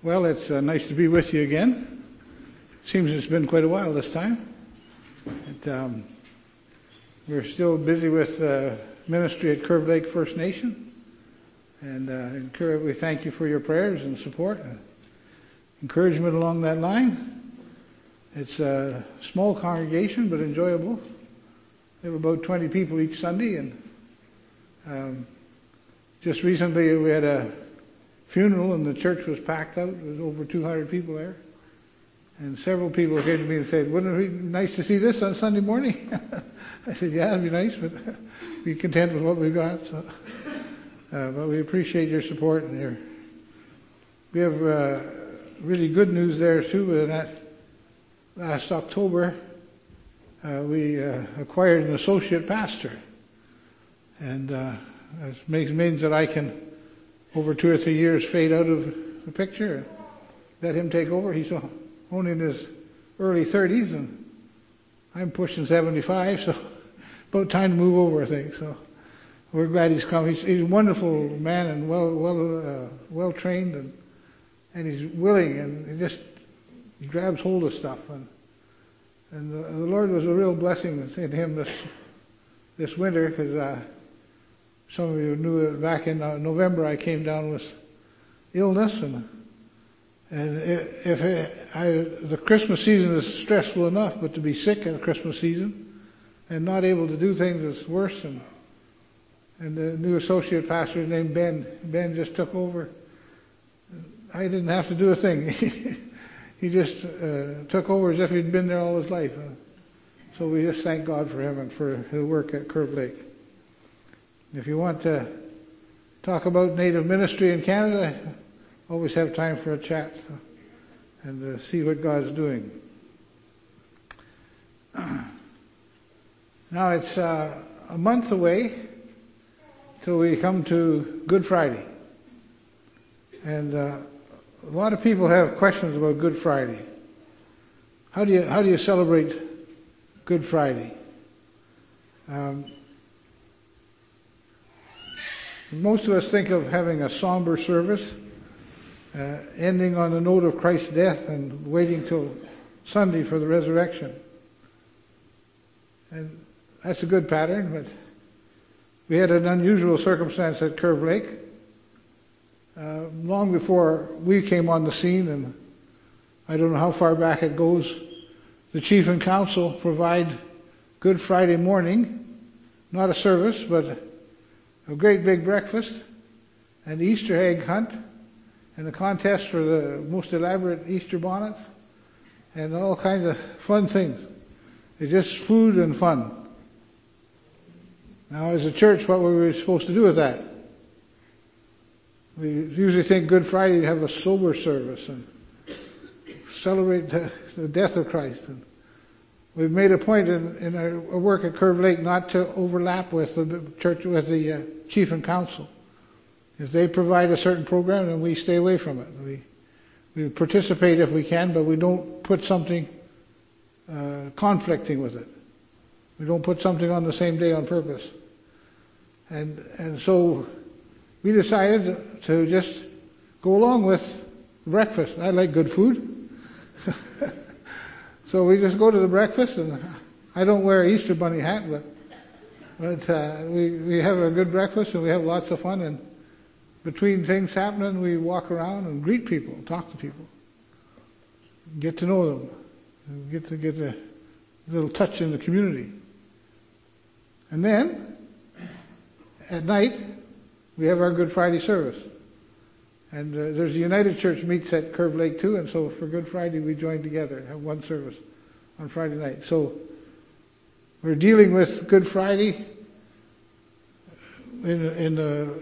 Well, it's uh, nice to be with you again. Seems it's been quite a while this time. Um, we're still busy with uh, ministry at Curve Lake First Nation, and uh, we thank you for your prayers and support, and encouragement along that line. It's a small congregation, but enjoyable. We have about 20 people each Sunday, and um, just recently we had a funeral and the church was packed out. There was over 200 people there. And several people came to me and said, wouldn't it be nice to see this on Sunday morning? I said, yeah, it'd be nice, but be content with what we've got. So, uh, but we appreciate your support and your, we have uh, really good news there too. And that last October, uh, we uh, acquired an associate pastor. And uh, it means that I can over two or three years fade out of the picture. Let him take over. He's only in his early 30s, and I'm pushing 75, so about time to move over, I think. So we're glad he's come. He's, he's a wonderful man and well, well, uh, well trained, and and he's willing, and he just grabs hold of stuff, and and the, the Lord was a real blessing in him this this winter because. Uh, some of you knew it back in uh, November I came down with illness and and if it, I, the Christmas season is stressful enough, but to be sick in the Christmas season and not able to do things is worse. And, and the new associate pastor named Ben, Ben just took over. I didn't have to do a thing. he just uh, took over as if he'd been there all his life. So we just thank God for him and for his work at Curve Lake. If you want to talk about Native ministry in Canada, always have time for a chat and to see what God's doing. Now it's uh, a month away till we come to Good Friday. And uh, a lot of people have questions about Good Friday. How do you how do you celebrate Good Friday? Um, most of us think of having a somber service, uh, ending on the note of Christ's death and waiting till Sunday for the resurrection. And that's a good pattern, but we had an unusual circumstance at Curve Lake. Uh, long before we came on the scene, and I don't know how far back it goes, the chief and council provide Good Friday morning, not a service, but a great big breakfast, an Easter egg hunt, and a contest for the most elaborate Easter bonnets, and all kinds of fun things. It's just food and fun. Now, as a church, what were we supposed to do with that? We usually think Good Friday to have a sober service and celebrate the, the death of Christ. And we've made a point in, in our work at Curve Lake not to overlap with the church, with the uh, chief and council. If they provide a certain program, then we stay away from it. We we participate if we can, but we don't put something uh, conflicting with it. We don't put something on the same day on purpose. And and so we decided to just go along with breakfast. I like good food. So we just go to the breakfast and I don't wear an Easter bunny hat, but but uh, we we have a good breakfast and we have lots of fun. And between things happening, we walk around and greet people, talk to people, get to know them, get to get a little touch in the community. And then at night we have our Good Friday service. And uh, there's a United Church meets at Curve Lake too, and so for Good Friday we join together, and have one service on Friday night. So we're dealing with Good Friday in, in uh,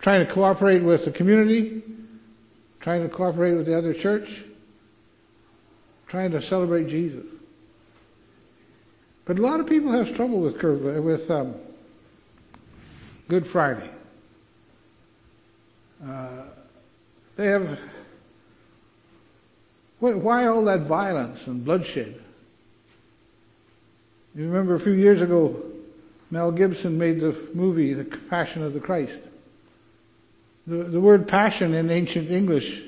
trying to cooperate with the community, trying to cooperate with the other church, trying to celebrate Jesus. But a lot of people have trouble with Curve, with um, Good Friday. Uh, they have why all that violence and bloodshed? You remember a few years ago, Mel Gibson made the movie The Passion of the Christ. The, the word passion in ancient English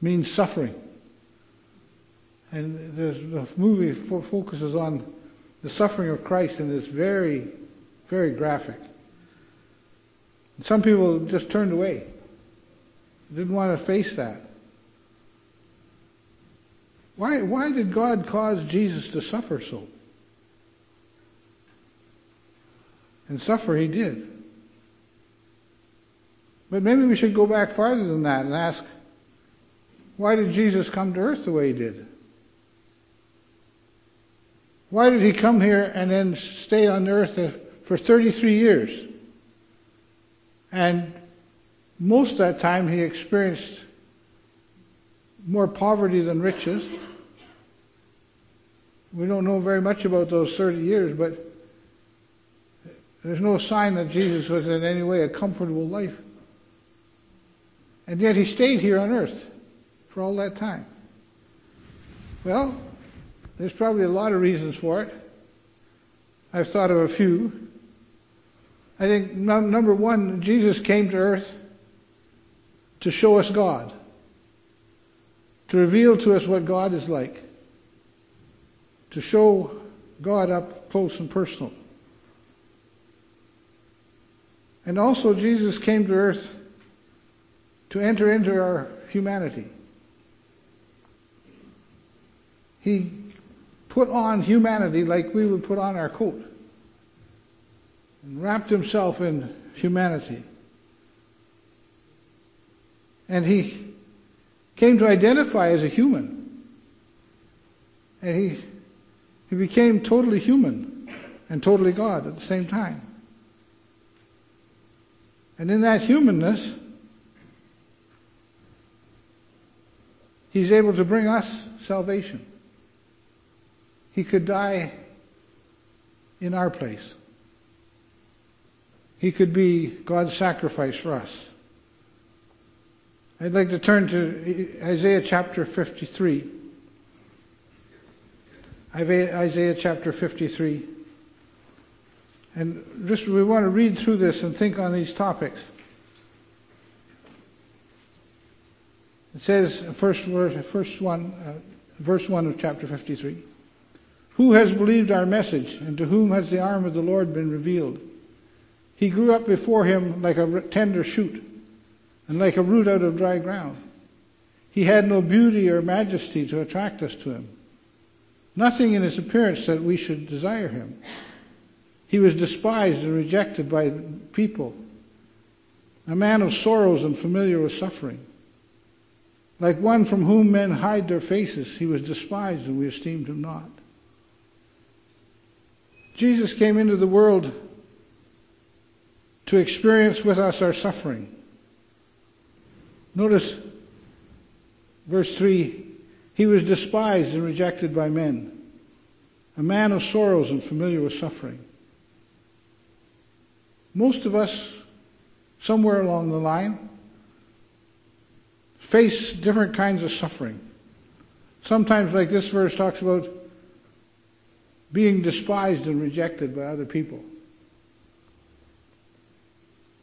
means suffering. And the, the movie fo- focuses on the suffering of Christ and it's very, very graphic. And some people just turned away. Didn't want to face that. Why, why did God cause Jesus to suffer so? And suffer he did. But maybe we should go back farther than that and ask, why did Jesus come to earth the way he did? Why did he come here and then stay on earth for 33 years? And most of that time he experienced more poverty than riches. We don't know very much about those 30 years, but there's no sign that Jesus was in any way a comfortable life. And yet he stayed here on earth for all that time. Well, there's probably a lot of reasons for it. I've thought of a few. I think number one, Jesus came to earth to show us God, to reveal to us what God is like, to show God up close and personal. And also, Jesus came to earth to enter into our humanity. He put on humanity like we would put on our coat and wrapped himself in humanity. And he came to identify as a human. And he, he became totally human and totally God at the same time. And in that humanness, he's able to bring us salvation. He could die in our place. He could be God's sacrifice for us. I'd like to turn to Isaiah chapter 53. Isaiah chapter 53. And just we want to read through this and think on these topics. It says, first, verse, first one, uh, verse 1 of chapter 53. Who has believed our message, and to whom has the arm of the Lord been revealed? He grew up before him like a tender shoot, and like a root out of dry ground. He had no beauty or majesty to attract us to him. Nothing in his appearance that we should desire him. He was despised and rejected by people, a man of sorrows and familiar with suffering. Like one from whom men hide their faces, he was despised and we esteemed him not. Jesus came into the world to experience with us our suffering. Notice verse 3 He was despised and rejected by men, a man of sorrows and familiar with suffering. Most of us, somewhere along the line, face different kinds of suffering. Sometimes, like this verse talks about, being despised and rejected by other people.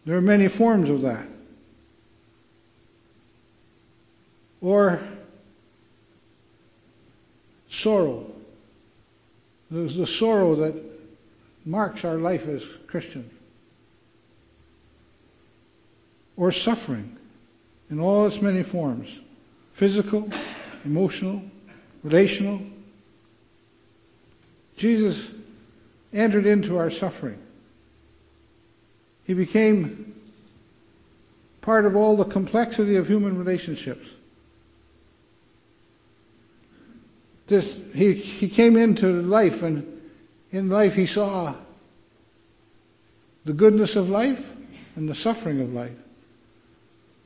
There are many forms of that. Or sorrow. There's the sorrow that marks our life as Christians. Or suffering in all its many forms physical, emotional, relational, Jesus entered into our suffering. He became part of all the complexity of human relationships. This, he, he came into life and in life he saw the goodness of life and the suffering of life.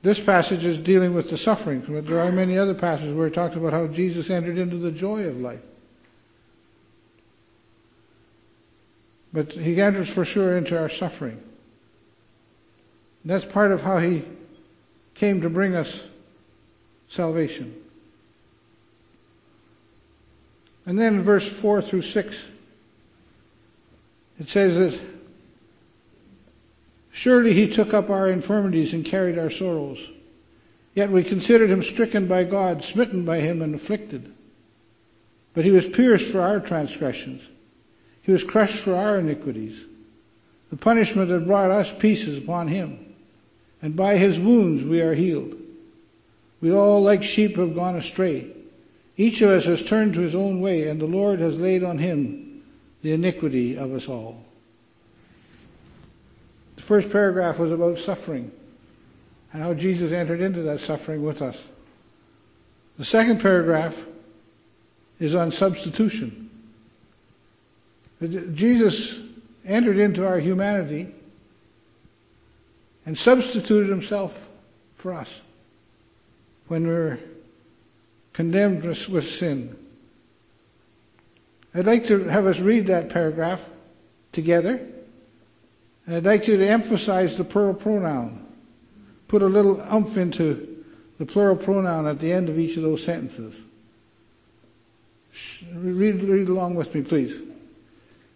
This passage is dealing with the suffering, but there are many other passages where it talks about how Jesus entered into the joy of life. But he enters for sure into our suffering. And That's part of how he came to bring us salvation. And then in verse 4 through 6, it says that surely he took up our infirmities and carried our sorrows. Yet we considered him stricken by God, smitten by him, and afflicted. But he was pierced for our transgressions. He was crushed for our iniquities. The punishment that brought us peace is upon him. And by his wounds we are healed. We all like sheep have gone astray. Each of us has turned to his own way, and the Lord has laid on him the iniquity of us all. The first paragraph was about suffering and how Jesus entered into that suffering with us. The second paragraph is on substitution. Jesus entered into our humanity and substituted himself for us when we were condemned us with sin. I'd like to have us read that paragraph together. And I'd like you to emphasize the plural pronoun put a little umph into the plural pronoun at the end of each of those sentences. Read, read along with me, please.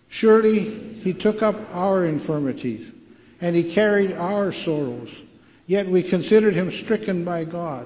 Surely he took up our infirmities and he carried our sorrows. Yet we considered him stricken by God,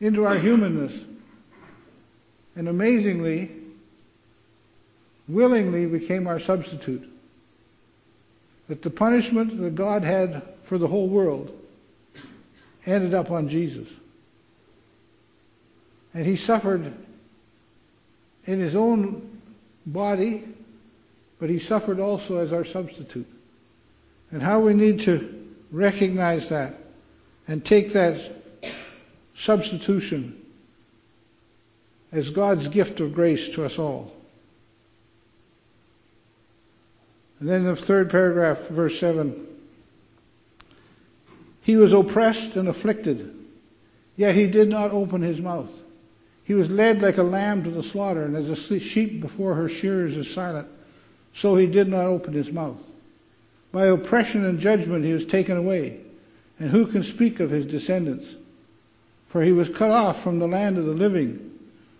into our humanness and amazingly, willingly became our substitute. That the punishment that God had for the whole world ended up on Jesus. And he suffered in his own body, but he suffered also as our substitute. And how we need to recognize that and take that substitution as God's gift of grace to us all. And then the third paragraph, verse 7. He was oppressed and afflicted, yet he did not open his mouth. He was led like a lamb to the slaughter, and as a sheep before her shearers is silent, so he did not open his mouth. By oppression and judgment he was taken away, and who can speak of his descendants? For he was cut off from the land of the living.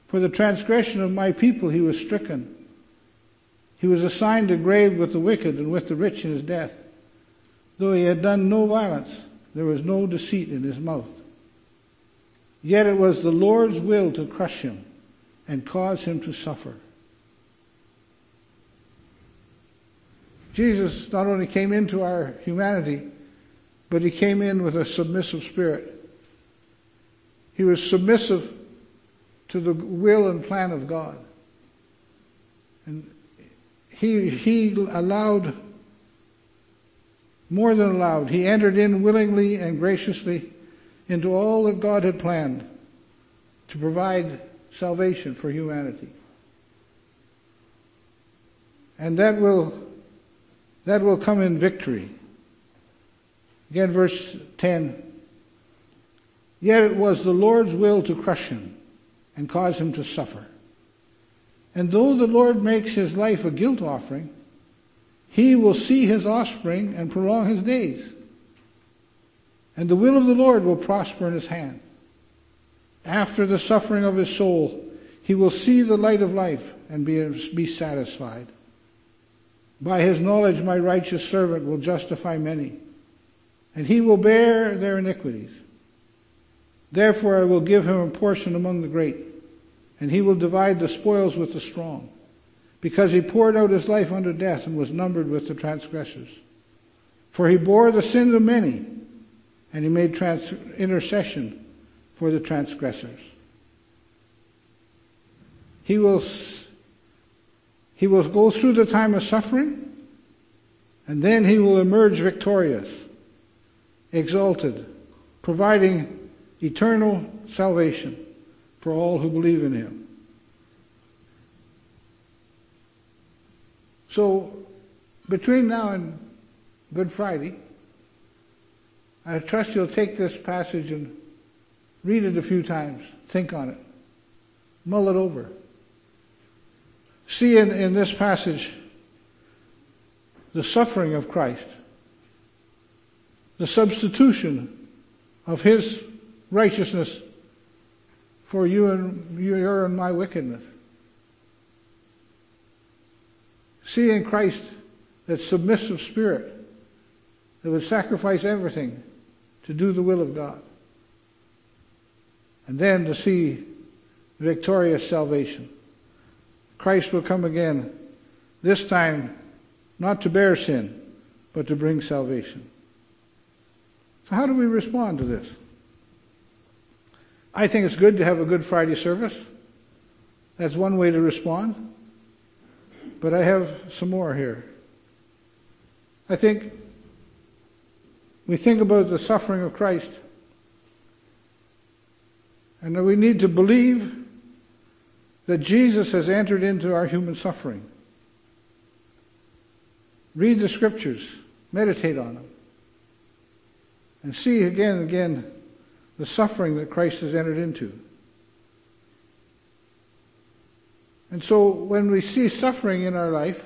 For the transgression of my people he was stricken. He was assigned a grave with the wicked and with the rich in his death, though he had done no violence there was no deceit in his mouth. Yet it was the Lord's will to crush him and cause him to suffer. Jesus not only came into our humanity, but he came in with a submissive spirit. He was submissive to the will and plan of God. And he, he allowed more than allowed. He entered in willingly and graciously into all that God had planned to provide salvation for humanity. And that will, that will come in victory. Again, verse 10. Yet it was the Lord's will to crush him and cause him to suffer. And though the Lord makes his life a guilt offering, he will see his offspring and prolong his days. And the will of the Lord will prosper in his hand. After the suffering of his soul, he will see the light of life and be, be satisfied. By his knowledge, my righteous servant will justify many, and he will bear their iniquities. Therefore, I will give him a portion among the great, and he will divide the spoils with the strong because he poured out his life unto death and was numbered with the transgressors. For he bore the sins of many, and he made trans- intercession for the transgressors. He will, he will go through the time of suffering, and then he will emerge victorious, exalted, providing eternal salvation for all who believe in him. So between now and Good Friday, I trust you'll take this passage and Read it a few times. Think on it. Mull it over. See in, in this passage the suffering of Christ, the substitution of His righteousness for you and your and my wickedness. See in Christ that submissive spirit that would sacrifice everything to do the will of God. And then to see victorious salvation. Christ will come again, this time not to bear sin, but to bring salvation. So how do we respond to this? I think it's good to have a Good Friday service. That's one way to respond. But I have some more here. I think we think about the suffering of Christ. And that we need to believe that Jesus has entered into our human suffering. Read the scriptures, meditate on them, and see again and again the suffering that Christ has entered into. And so when we see suffering in our life,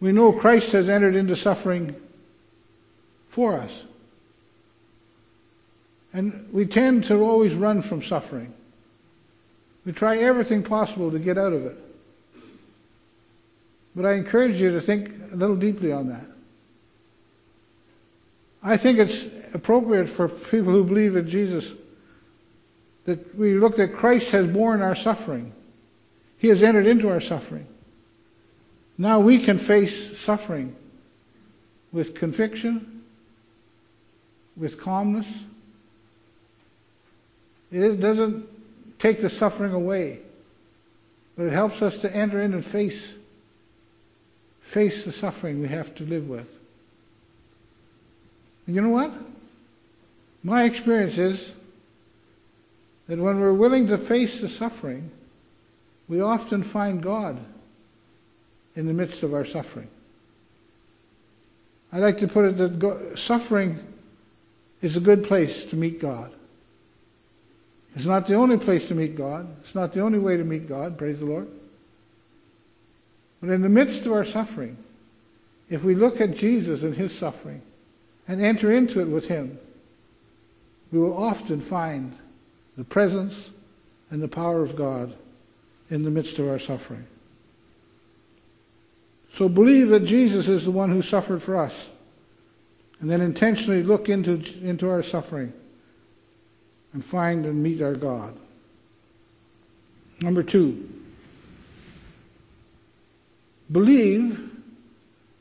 we know Christ has entered into suffering for us. And we tend to always run from suffering. We try everything possible to get out of it. But I encourage you to think a little deeply on that. I think it's appropriate for people who believe in Jesus that we look that Christ has borne our suffering. He has entered into our suffering. Now we can face suffering with conviction, with calmness. It doesn't take the suffering away, but it helps us to enter in and face face the suffering we have to live with. And you know what? My experience is that when we're willing to face the suffering, we often find God in the midst of our suffering. I like to put it that suffering is a good place to meet God. It's not the only place to meet God. It's not the only way to meet God, praise the Lord. But in the midst of our suffering, if we look at Jesus and his suffering and enter into it with him, we will often find the presence and the power of God in the midst of our suffering. So believe that Jesus is the one who suffered for us. And then intentionally look into, into our suffering and find and meet our God. Number two, believe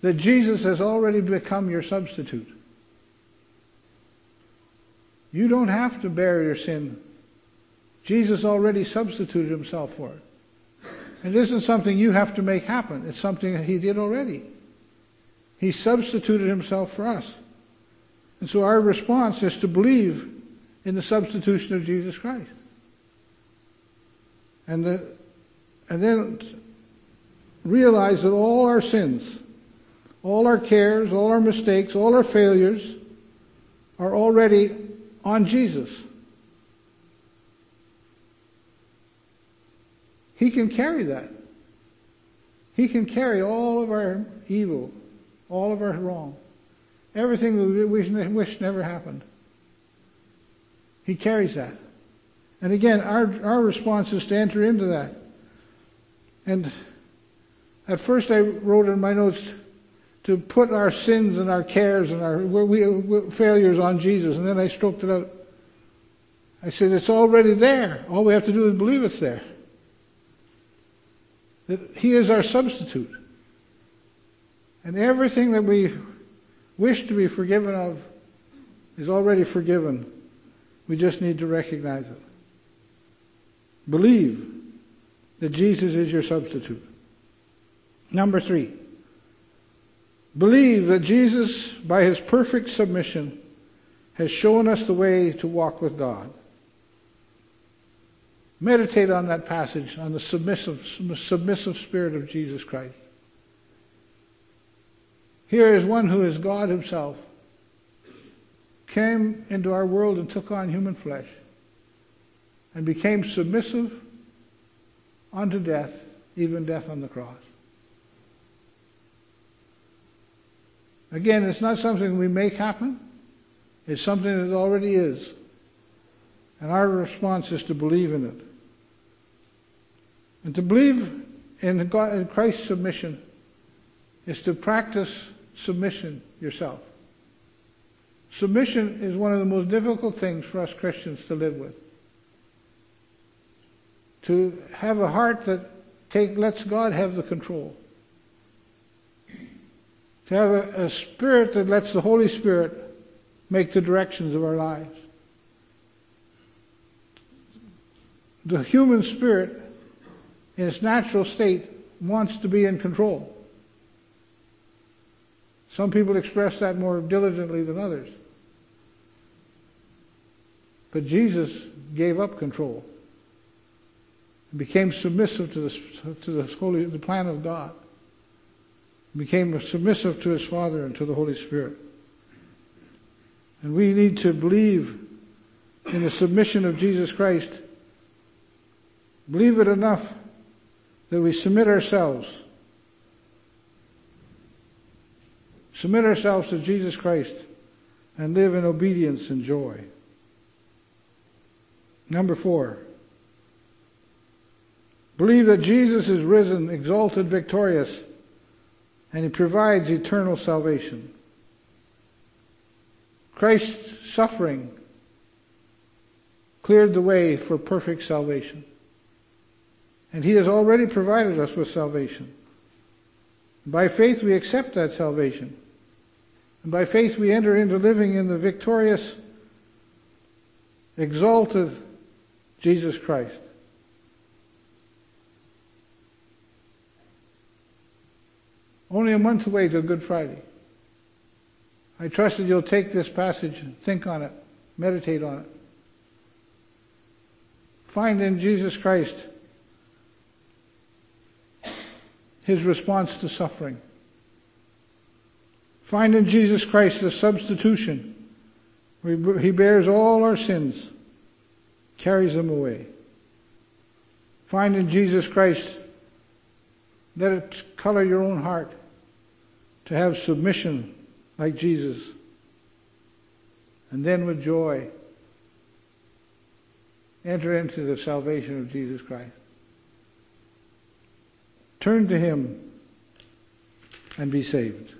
that Jesus has already become your substitute. You don't have to bear your sin. Jesus already substituted himself for it. It isn't something you have to make happen. It's something that he did already. He substituted himself for us. And so our response is to believe in the substitution of Jesus Christ. And, the, and then realize that all our sins, all our cares, all our mistakes, all our failures are already on Jesus. He can carry that. He can carry all of our evil, all of our wrong, everything we wish never happened. He carries that. And again, our, our response is to enter into that. And at first I wrote in my notes to put our sins and our cares and our we, we, failures on Jesus, and then I stroked it out. I said, it's already there. All we have to do is believe it's there that He is our substitute. And everything that we wish to be forgiven of is already forgiven. We just need to recognize it. Believe that Jesus is your substitute. Number three, believe that Jesus, by his perfect submission, has shown us the way to walk with God. Meditate on that passage, on the submissive, submissive spirit of Jesus Christ. Here is one who is God himself, came into our world and took on human flesh and became submissive unto death, even death on the cross. Again, it's not something we make happen. It's something that already is. And our response is to believe in it. And to believe in, God, in Christ's submission is to practice submission yourself. Submission is one of the most difficult things for us Christians to live with. To have a heart that take, lets God have the control. To have a, a spirit that lets the Holy Spirit make the directions of our lives. The human spirit, in its natural state, wants to be in control. Some people express that more diligently than others. But Jesus gave up control and became submissive to the, to the, holy, the plan of God. Became submissive to his Father and to the Holy Spirit. And we need to believe in the submission of Jesus Christ. Believe it enough that we submit ourselves. Submit ourselves to Jesus Christ and live in obedience and joy. Number four. Believe that Jesus is risen, exalted, victorious, and he provides eternal salvation. Christ's suffering cleared the way for perfect salvation. And he has already provided us with salvation. By faith we accept that salvation. And by faith we enter into living in the victorious, exalted Jesus Christ. Only a month away till Good Friday. I trust that you'll take this passage, and think on it, meditate on it. Find in Jesus Christ his response to suffering. Find in Jesus Christ the substitution. He bears all our sins, carries them away. Find in Jesus Christ, let it color your own heart to have submission like Jesus. And then with joy, enter into the salvation of Jesus Christ. Turn to Him and be saved.